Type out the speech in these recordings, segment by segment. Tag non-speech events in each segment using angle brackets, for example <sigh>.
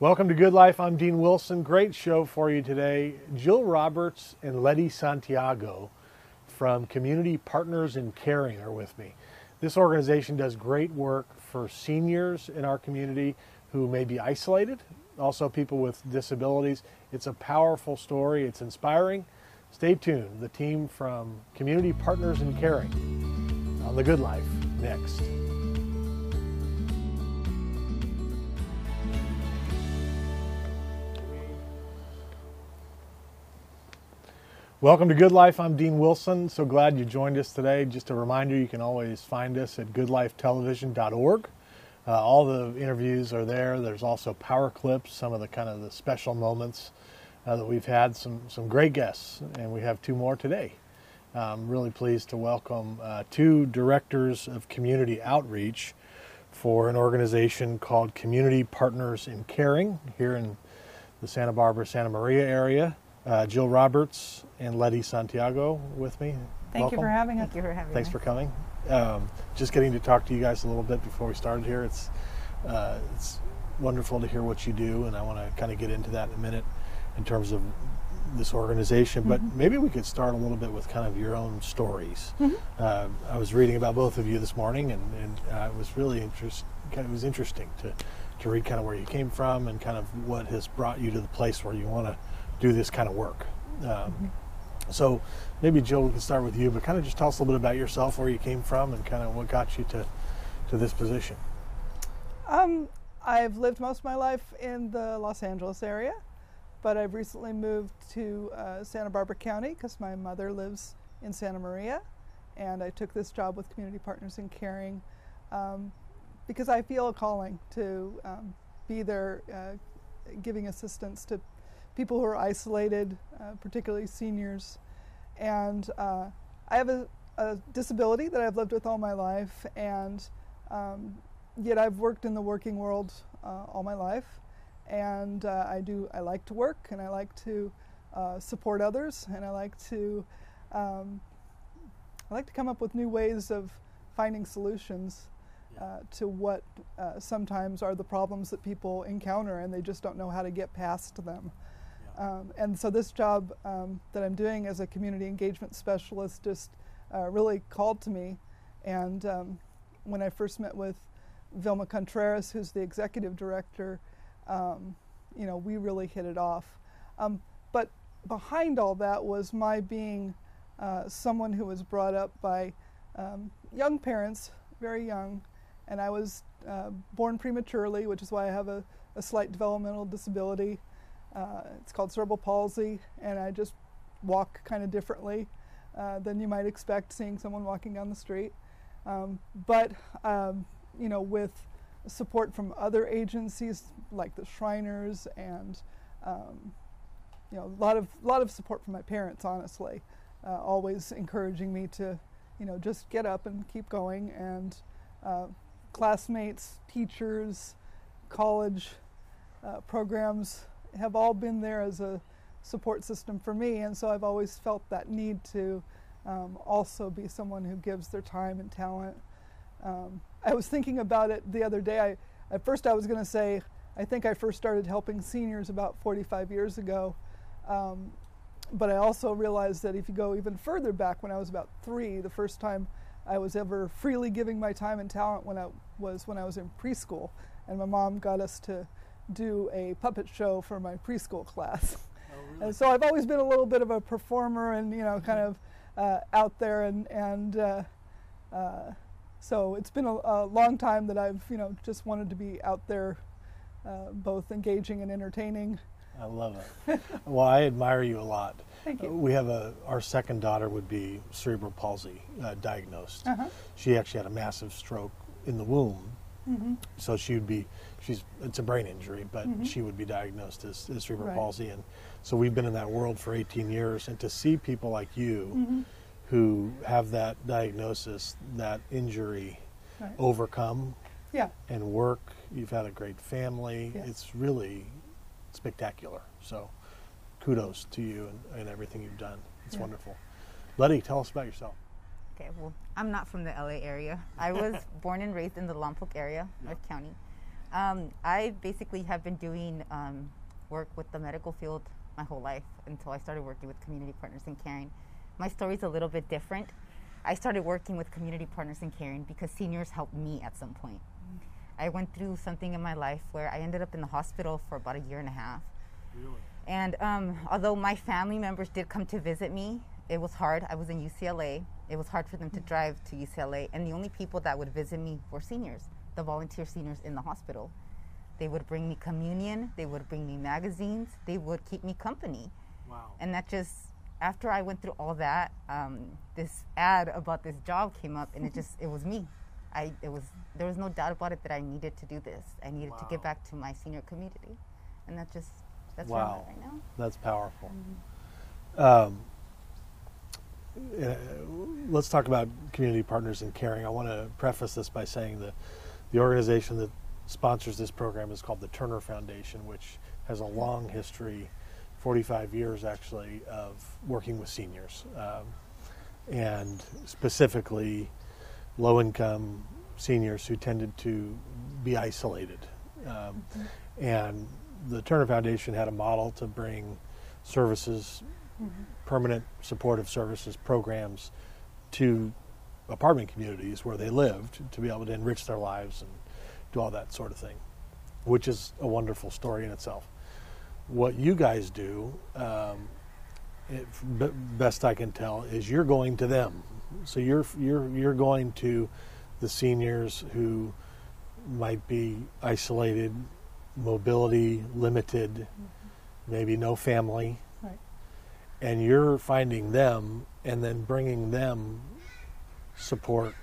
Welcome to Good Life. I'm Dean Wilson. Great show for you today. Jill Roberts and Letty Santiago from Community Partners in Caring are with me. This organization does great work for seniors in our community who may be isolated, also people with disabilities. It's a powerful story, it's inspiring. Stay tuned. The team from Community Partners in Caring on The Good Life next. Welcome to Good Life. I'm Dean Wilson. So glad you joined us today. Just a reminder you can always find us at goodlifetelevision.org. Uh, all the interviews are there. There's also power clips, some of the kind of the special moments uh, that we've had, some, some great guests, and we have two more today. I'm really pleased to welcome uh, two directors of community outreach for an organization called Community Partners in Caring here in the Santa Barbara, Santa Maria area uh, Jill Roberts and Letty Santiago with me. Thank Welcome. you for having us. Thank you for having Thanks me. for coming. Um, just getting to talk to you guys a little bit before we started here. It's uh, it's wonderful to hear what you do, and I want to kind of get into that in a minute in terms of this organization. But Mm-hmm. maybe we could start a little bit with kind of your own stories. Mm-hmm. Uh, I was reading about both of you this morning, and, and uh, it was really interest. kind It was interesting to to read kind of where you came from and kind of what has brought you to the place where you want to do this kind of work. Um, Mm-hmm. so maybe Jill, we can start with you, but kind of just tell us a little bit about yourself, where you came from, and kind of what got you to to this position. Um, I've lived most of my life in the Los Angeles area, but I've recently moved to uh, Santa Barbara County because my mother lives in Santa Maria, and I took this job with Community Partners in Caring um, because I feel a calling to um, be there, uh, giving assistance to people who are isolated, uh, particularly seniors, and uh, I have a, a disability that I've lived with all my life, and um, yet I've worked in the working world uh, all my life, and uh, I do. I like to work, and I like to uh, support others, and I like to. Um, I like to come up with new ways of finding solutions uh, to what uh, sometimes are the problems that people encounter, and they just don't know how to get past them. Um, and so this job um, that I'm doing as a community engagement specialist just uh, really called to me. And um, when I first met with Vilma Contreras, who's the executive director, um, you know, we really hit it off. Um, but behind all that was my being uh, someone who was brought up by um, young parents, very young, and I was uh, born prematurely, which is why I have a, a slight developmental disability. Uh, it's called cerebral palsy, and I just walk kind of differently uh, than you might expect seeing someone walking down the street. Um, but um, you know, with support from other agencies like the Shriners and um, you know, a lot of lot of support from my parents, honestly, uh, always encouraging me to, you know, just get up and keep going. And uh, classmates, teachers, college uh, programs have all been there as a support system for me, and so I've always felt that need to um, also be someone who gives their time and talent. Um, I was thinking about it the other day. I, at first, I was going to say I think I first started helping seniors about 45 years ago, um, but I also realized that if you go even further back, when I was about three, the first time I was ever freely giving my time and talent when I was when I was in preschool, and my mom got us to do a puppet show for my preschool class. <laughs> And so I've always been a little bit of a performer and you know kind of uh, out there and and uh, uh, so it's been a, a, long time that I've you know just wanted to be out there, uh, both engaging and entertaining. I love it. <laughs> well, I admire you a lot. Thank you. Uh, We have a our second daughter would be cerebral palsy uh, diagnosed. Uh-huh. She actually had a massive stroke in the womb, Mm-hmm. so she would be she's it's a brain injury, but Mhm. she would be diagnosed as, as cerebral Right. palsy, and so we've been in that world for 18 years, and to see people like you Mm-hmm. who have that diagnosis, that injury, Right. overcome Yeah. and work. You've had a great family. Yes. It's really spectacular. So kudos to you and, and everything you've done. It's Yeah. wonderful. Letty, tell us about yourself. Okay, well, I'm not from the LA area. I was <laughs> born and raised in the Lompoc area, North County. Um, I basically have been doing um, work with the medical field my whole life until I started working with Community Partners in Caring. My story's a little bit different. I started working with Community Partners in Caring because seniors helped me at some point. I went through something in my life where I ended up in the hospital for about a year and a half. Really? And um, although my family members did come to visit me, it was hard. I was in UCLA. It was hard for them to drive to UCLA. And the only people that would visit me were seniors, the volunteer seniors in the hospital. They would bring me communion, they would bring me magazines, they would keep me company. Wow. And that just, after I went through all that, um, this ad about this job came up and it just, it was me. I, it was, there was no doubt about it that I needed to do this. I needed to give back to my senior community. And that just, that's Wow. at right now. That's powerful. Um, uh, let's talk about community partners and caring. I want to preface this by saying that the organization that sponsors this program is called the Turner Foundation, which has a long history, 45 years actually, of working with seniors, um, and specifically low income seniors who tended to be isolated. Um, And the Turner Foundation had a model to bring services, permanent supportive services programs to apartment communities where they lived to be able to enrich their lives and do all that sort of thing, which is a wonderful story in itself. What you guys do, um, it, b- best I can tell, is you're going to them. So you're you're you're going to the seniors who might be isolated, mobility limited, maybe no family, Right. and you're finding them and then bringing them support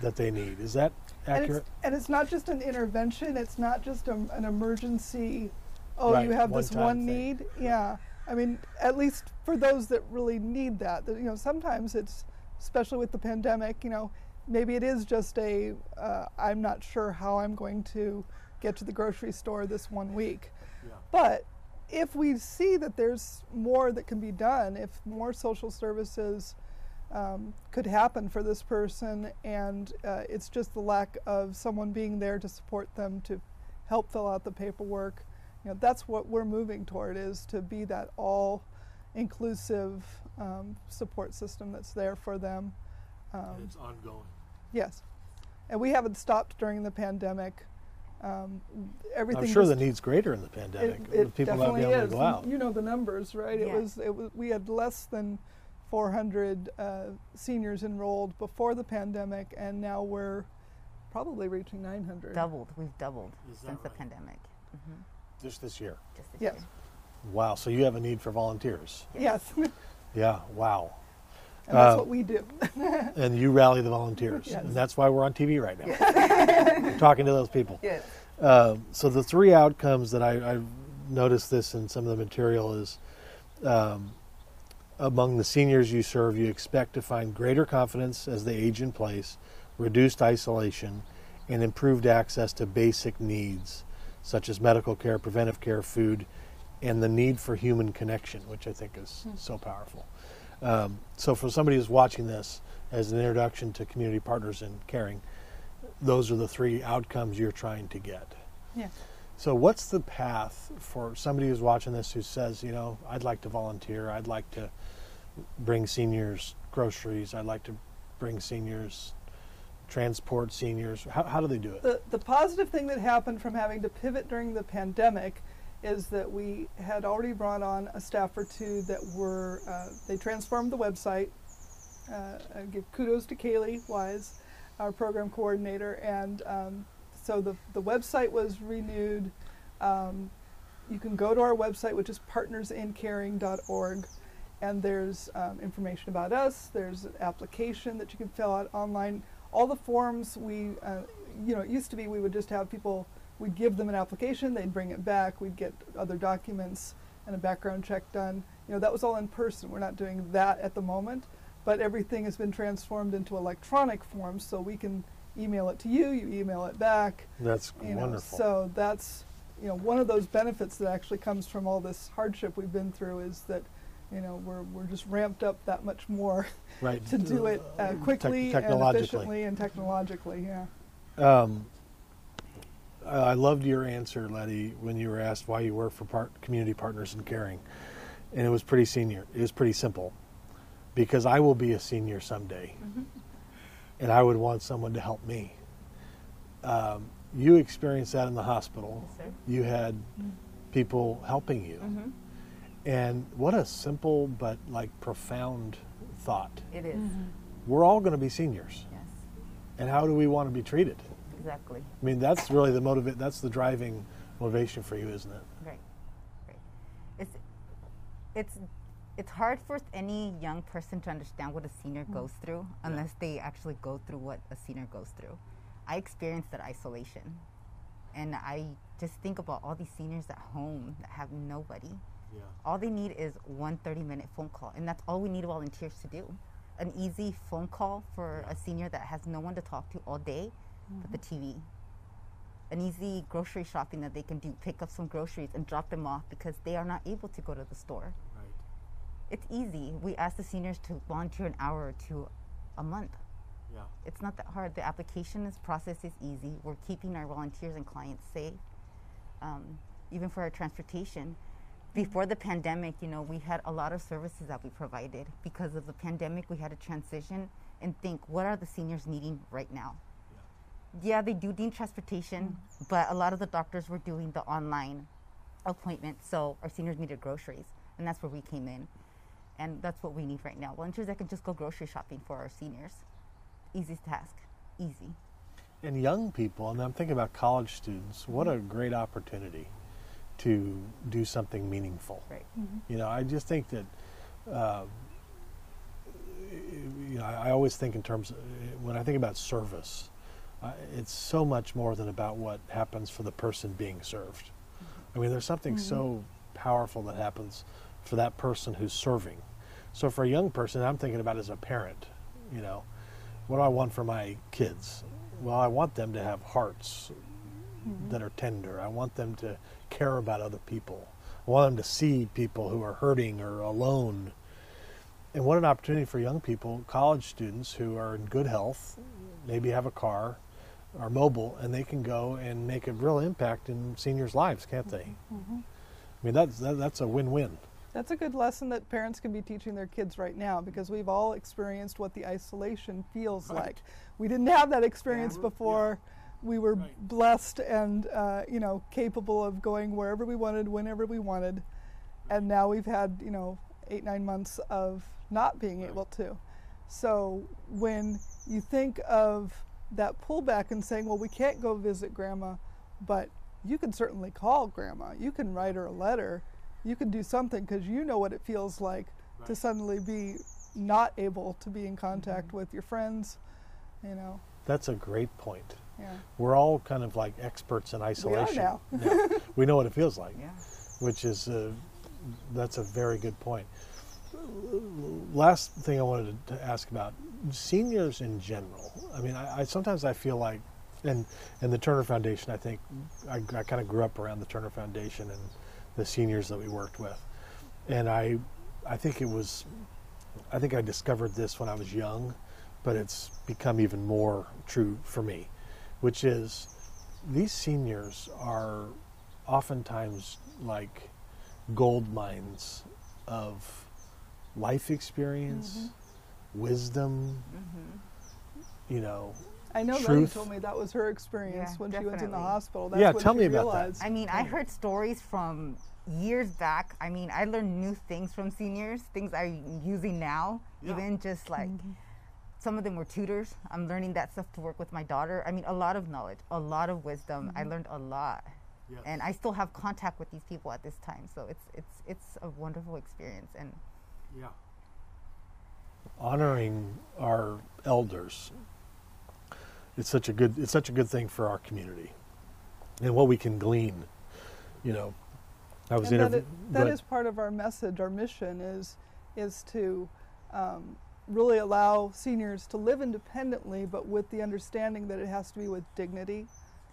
that they need. Is that And accurate? it's, and it's not just an intervention. It's not just a, an emergency. Oh, Right, you have this one-time one thing. need. Yeah. I mean, at least for those that really need that. that, You know, sometimes it's, especially with the pandemic. You know, maybe it is just a. Uh, I'm not sure how I'm going to get to the grocery store this one week. Yeah. But if we see that there's more that can be done, if more social services um, could happen for this person, and uh, it's just the lack of someone being there to support them to help fill out the paperwork. You know, that's what we're moving toward is to be that all inclusive um, support system that's there for them. Um, it's ongoing. yes, and we haven't stopped during the pandemic. Um, everything. I'm sure just- the need's greater in the pandemic. it, with people not definitely being able is. to go out. You know the numbers, right? It was it was we had less than 400 uh, seniors enrolled before the pandemic, and now we're probably reaching 900. Doubled. We've doubled Is that since the right? pandemic. hmm Just this year. Just this Yes. year. Wow. So you have a need for volunteers. Yes, and <laughs> Yeah. Wow. that's Uh, what we do. <laughs> And you rally the volunteers, Yes. and that's why we're on TV right now. <laughs> We're talking to those people. Yes. Um, so the three outcomes that I, I've noticed this in some of the material is um, among the seniors you serve, you expect to find greater confidence as they age in place, reduced isolation, and improved access to basic needs such as medical care, preventive care, food, and the need for human connection, which I think is so powerful. Um, so for somebody who's watching this as an introduction to community partners and caring, those are the three outcomes you're trying to get. yeah. So, what's the path for somebody who's watching this who says, you know, I'd like to volunteer, I'd like to bring seniors groceries, I'd like to bring seniors, transport seniors? How, how do they do it? The, the positive thing that happened from having to pivot during the pandemic is that we had already brought on a staff or two that were, uh, they transformed the website. Uh, I give kudos to Kaylee Wise, our program coordinator. And um, so the, the website was renewed. Um, you can go to our website, which is partnersincaring.org, and there's um, information about us. There's an application that you can fill out online. All the forms we, uh, you know, it used to be we would just have people, we'd give them an application, they'd bring it back, we'd get other documents and a background check done. You know, that was all in person. We're not doing that at the moment, but everything has been transformed into electronic forms, so we can email it to you, you email it back. That's You know, wonderful. so that's you know one of those benefits that actually comes from all this hardship we've been through is that you know we're we're just ramped up that much more <laughs> right. to do it uh, Tec- quickly and efficiently and technologically. Yeah. Um, I loved your answer, Letty, when you were asked why you work for part, community partners in caring, and it was pretty senior. It was pretty simple, because I will be a senior someday, mm-hmm. and I would want someone to help me. Um, you experienced that in the hospital. Yes, you had mm-hmm. people helping you, mm-hmm. And what a simple but like profound thought. It is. Mm-hmm. We're all going to be seniors. Yes. And how do we want to be treated? Exactly. I mean, that's really the motivate. That's the driving motivation for you, isn't it? Right. Right. It's it's it's hard for any young person to understand what a senior mm. goes through unless yeah. they actually go through what a senior goes through. I experienced that isolation, and I just think about all these seniors at home that have nobody. Yeah. All they need is one 30 minute phone call, and that's all we need volunteers to do. An easy phone call for yeah. a senior that has no one to talk to all day mm-hmm. but the TV. An easy grocery shopping that they can do, pick up some groceries and drop them off because they are not able to go to the store. Right. It's easy. We ask the seniors to volunteer an hour or two a month. Yeah. It's not that hard. The application is process is easy. We're keeping our volunteers and clients safe. Um, even for our transportation, before the pandemic, you know, we had a lot of services that we provided. Because of the pandemic, we had to transition and think, what are the seniors needing right now? yeah, they do need transportation, mm-hmm. but a lot of the doctors were doing the online appointments, so our seniors needed groceries, and that's where we came in. And that's what we need right now. Volunteers that can just go grocery shopping for our seniors. Easy task. Easy. And young people, and I'm thinking about college students, what a great opportunity to do something meaningful. Right. Mm-hmm. You know, I just think that, uh, you know, I, I, always think in terms, of, when I think about service, uh, it's so much more than about what happens for the person being served. Mm-hmm. I mean, there's something mm-hmm. so powerful that happens for that person who's serving. So for a young person, I'm thinking about as a parent, you know, what do I want for my kids? Well, I want them to have hearts mm-hmm. that are tender. I want them to care about other people. I want them to see people who are hurting or alone. And what an opportunity for young people, college students who are in good health, maybe have a car, are mobile and they can go and make a real impact in seniors' lives, can't they? Mm-hmm. I mean, that's that, that's a win-win. That's a good lesson that parents can be teaching their kids right now because we've all experienced what the isolation feels right. like. We didn't have that experience yeah, before. Yeah. We were right. blessed and uh, you know capable of going wherever we wanted, whenever we wanted, and now we've had you know eight nine months of not being right. able to. So when you think of that pullback and saying, well, we can't go visit grandma, but you can certainly call grandma. You can write her a letter. You can do something because you know what it feels like right. to suddenly be not able to be in contact mm-hmm. with your friends, you know. That's a great point. Yeah. We're all kind of like experts in isolation. We are now. <laughs> yeah. We know what it feels like. Yeah. Which is, a, that's a very good point. Last thing I wanted to ask about seniors in general. I mean, I, I sometimes I feel like, and and the Turner Foundation. I think I, I kind of grew up around the Turner Foundation and the seniors that we worked with, and I I think it was I think I discovered this when I was young, but it's become even more true for me, which is these seniors are oftentimes like gold mines of life experience. Mm-hmm wisdom, mm-hmm. you know. I know truth. Letty told me that was her experience yeah, when definitely. she went in the hospital. That's yeah, tell me about realized. that. I mean, I heard stories from years back. I mean, I learned new things from seniors, things I'm using now, yeah. even just like. Mm-hmm. Some of them were tutors. I'm learning that stuff to work with my daughter. I mean, a lot of knowledge, a lot of wisdom. Mm-hmm. I learned a lot. Yes. and I still have contact with these people at this time. So it's it's it's a wonderful experience, and yeah, honoring our elders it's such a good it's such a good thing for our community and what we can glean you know i was interviewing that, that is part of our message our mission is is to um, really allow seniors to live independently but with the understanding that it has to be with dignity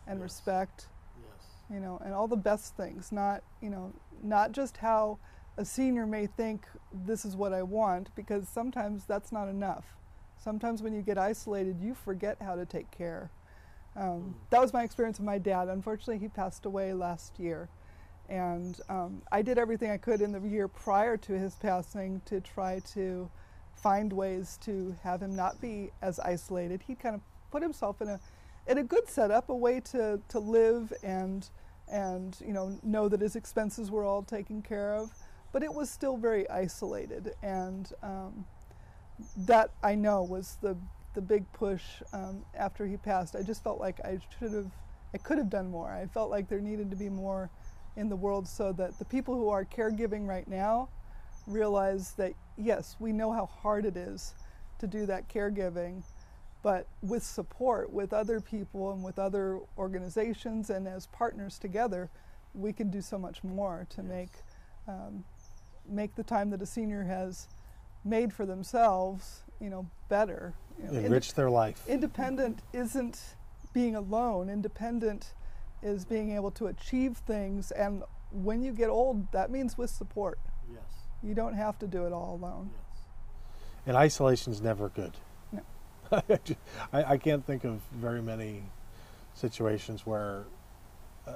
and yes. respect yes. you know and all the best things not you know not just how a senior may think this is what I want because sometimes that's not enough. Sometimes when you get isolated, you forget how to take care. Um, that was my experience with my dad. Unfortunately, he passed away last year. And um, I did everything I could in the year prior to his passing to try to find ways to have him not be as isolated. He kind of put himself in a in a good setup, a way to, to live and and you know know that his expenses were all taken care of. But it was still very isolated, and um, that I know was the the big push um, after he passed. I just felt like I should have, I could have done more. I felt like there needed to be more in the world so that the people who are caregiving right now realize that yes, we know how hard it is to do that caregiving, but with support, with other people and with other organizations and as partners together, we can do so much more to make um, make the time that a senior has made for themselves, you know, better. You know, Enrich their life. independent isn't being alone. Independent is being able to achieve things, and when you get old, that means with support. Yes. You don't have to do it all alone. And isolation is never good. No. <laughs> I, I can't think of very many situations where uh,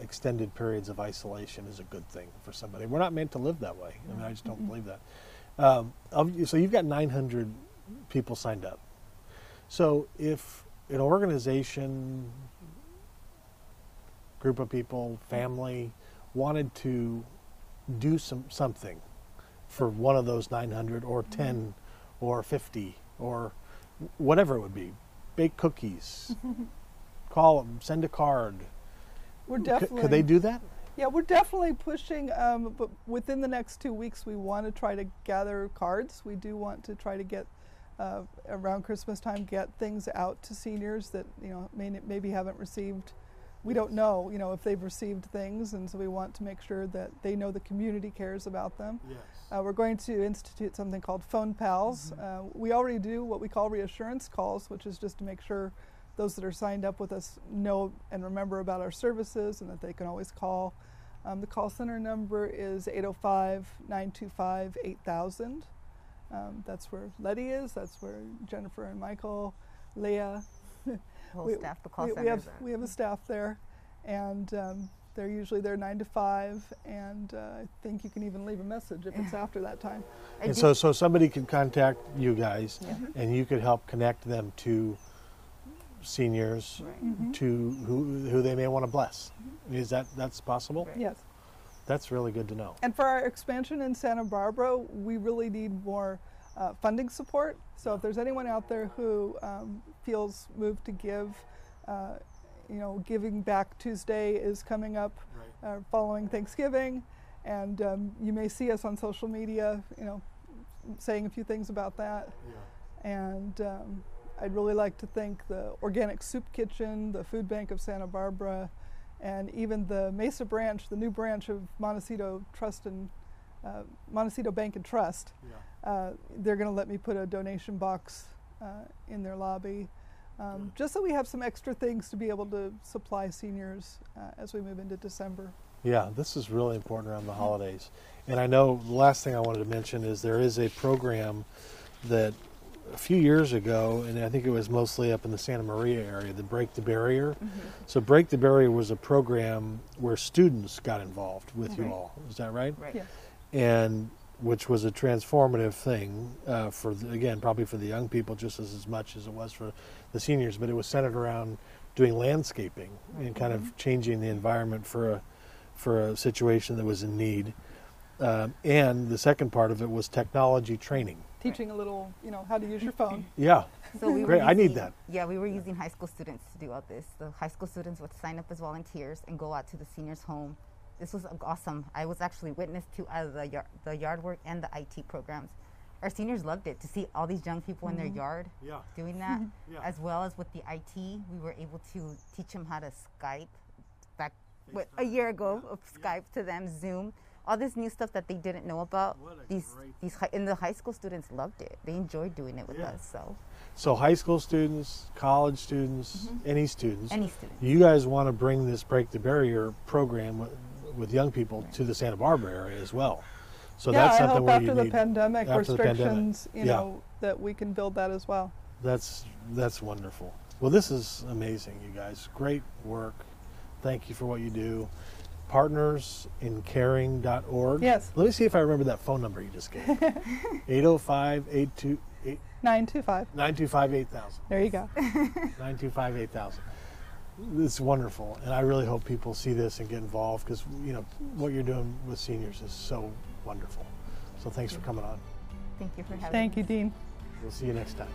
extended periods of isolation is a good thing for somebody. We're not meant to live that way. I mean, I just don't believe that. Um, so you've got 900 people signed up. So if an organization, group of people, family wanted to do some something for one of those 900 or 10 or 50 or whatever it would be, bake cookies, <laughs> call them, send a card. We're C- could they do that? Yeah, we're definitely pushing. Um, but within the next two weeks, we want to try to gather cards. We do want to try to get uh, around Christmas time, get things out to seniors that you know may, maybe haven't received. We don't know, you know, if they've received things, and so we want to make sure that they know the community cares about them. Yes. Uh, we're going to institute something called Phone Pals. Uh, we already do what we call reassurance calls, which is just to make sure those that are signed up with us know and remember about our services and that they can always call. Um, the call center number is 805 925 8000. Um, That's where Letty is, that's where Jennifer and Michael, Leah, <laughs> Whole we, staff, the call we, center. we have we have a staff there, and um, they're usually there nine to five. And uh, I think you can even leave a message if it's <laughs> after that time. And so, so somebody can contact you guys, and you could help connect them to seniors, to who who they may want to bless. Is that that's possible? Right. Yes. That's really good to know. And for our expansion in Santa Barbara, we really need more uh, funding support. So if there's anyone out there who um, feels moved to give, uh, you know, Giving Back Tuesday is coming up uh, following Thanksgiving, and um, you may see us on social media, you know, saying a few things about that. And um, I'd really like to thank the Organic Soup Kitchen, the Food Bank of Santa Barbara, and even the Mesa branch, the new branch of Montecito Trust and uh, Montecito Bank and Trust. Uh, they're going to let me put a donation box uh, in their lobby, um, just so we have some extra things to be able to supply seniors uh, as we move into December. Yeah, this is really important around the holidays. And I know the last thing I wanted to mention is there is a program that a few years ago, and I think it was mostly up in the Santa Maria area, the Break the Barrier. So Break the Barrier was a program where students got involved with you all. Is that right? Right. Yes. And which was a transformative thing uh, for the, again probably for the young people just as, as much as it was for the seniors. But it was centered around doing landscaping and kind of changing the environment for a for a situation that was in need. Um, and the second part of it was technology training. Teaching a little, you know, how to use your phone. <laughs> Yeah, So we Great, were I need that. Yeah, we were using high school students to do all this. The high school students would sign up as volunteers and go out to the seniors' home. This was awesome. I was actually witness to uh, the yard, the yard work and the IT programs. Our seniors loved it to see all these young people in their yard Yeah. doing that, <laughs> Yeah. as well as with the IT. We were able to teach them how to Skype back what, a year ago of Skype to them, Zoom, all this new stuff that they didn't know about. These these hi- and the high school students loved it. They enjoyed doing it with Yeah. us. So So high school students, college students, any students, any student. you guys want to bring this break the barrier program with, young people to the Santa Barbara area as well. So yeah, that's I something hope where after you the need. pandemic after the pandemic. restrictions, you Yeah. know, that we can build that as well. That's that's wonderful. Well, this is amazing, you guys. Great work. Thank you for what you do. Partnersincaring.org. Yes. Let me see if I remember that phone number you just gave. <laughs> 805 828 925. 925 8000. There you go. <laughs> 925 8000. It's wonderful, and I really hope people see this and get involved because you know what you're doing with seniors is so wonderful. So thanks for coming on. Thank you for having Thank me. you, Dean. We'll see you next time.